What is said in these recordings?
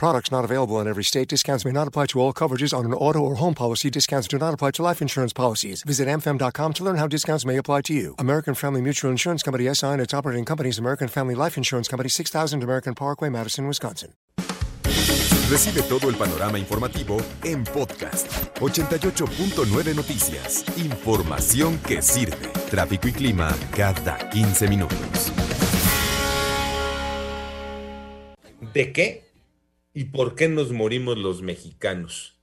Products not available in every state. Discounts may not apply to all coverages on an auto or home policy. Discounts do not apply to life insurance policies. Visit amfam.com to learn how discounts may apply to you. American Family Mutual Insurance Company SI and its operating companies American Family Life Insurance Company 6000 American Parkway, Madison, Wisconsin. Recibe todo el panorama informativo en podcast 88.9 Noticias. Información que sirve. Tráfico y clima cada 15 minutos. ¿De qué y por qué nos morimos los mexicanos?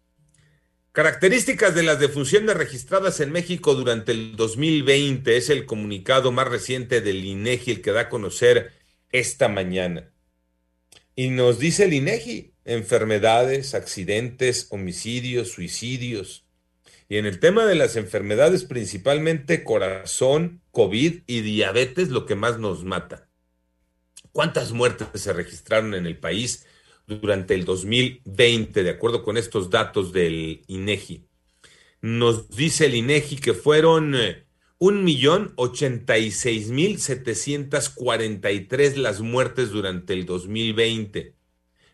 Características de las defunciones registradas en México durante el 2020 es el comunicado más reciente del INEGI, el que da a conocer esta mañana. Y nos dice el INEGI, enfermedades, accidentes, homicidios, suicidios. Y en el tema de las enfermedades, principalmente corazón, COVID y diabetes, lo que más nos mata. ¿Cuántas muertes se registraron en el país durante el 2020, de acuerdo con estos datos del INEGI? Nos dice el INEGI que fueron eh, un millón ochenta y seis mil setecientas cuarenta y tres las muertes durante el 2020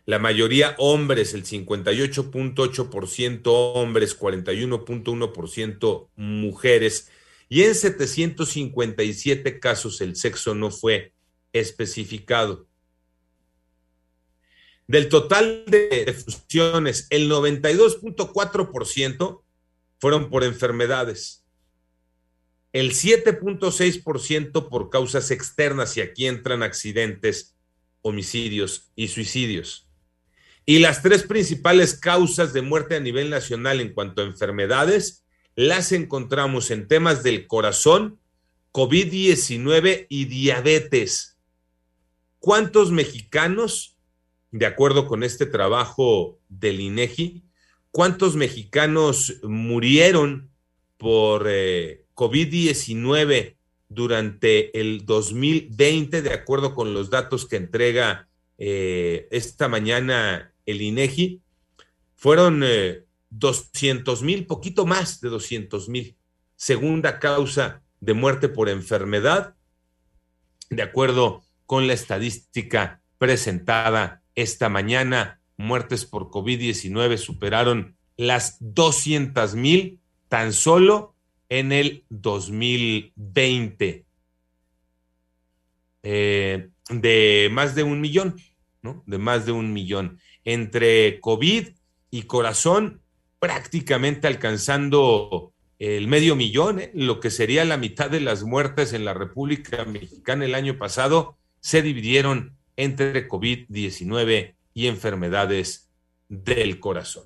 la mayoría hombres, el 58.8% hombres, 41.1% mujeres, y en 757 casos el sexo no fue especificado. Del total de defunciones, el 92.4% fueron por enfermedades, el 7.6% por causas externas, y aquí entran accidentes, homicidios y suicidios. Y las tres principales causas de muerte a nivel nacional en cuanto a enfermedades las encontramos en temas del corazón, COVID-19 y diabetes. ¿Cuántos mexicanos, de acuerdo con este trabajo del INEGI, cuántos mexicanos murieron por eh, COVID-19 durante el 2020, de acuerdo con los datos que entrega eh, esta mañana el INEGI, fueron 200 eh, mil, poquito más de 200 mil. Segunda causa de muerte por enfermedad, de acuerdo con la estadística presentada esta mañana, muertes por COVID-19 superaron las 200 mil tan solo en el 2020. Eh, de más de un millón, ¿no? De más de un millón entre COVID y corazón prácticamente alcanzando el medio millón, ¿eh? lo que sería la mitad de las muertes en la República Mexicana el año pasado, se dividieron entre COVID-19 y enfermedades del corazón.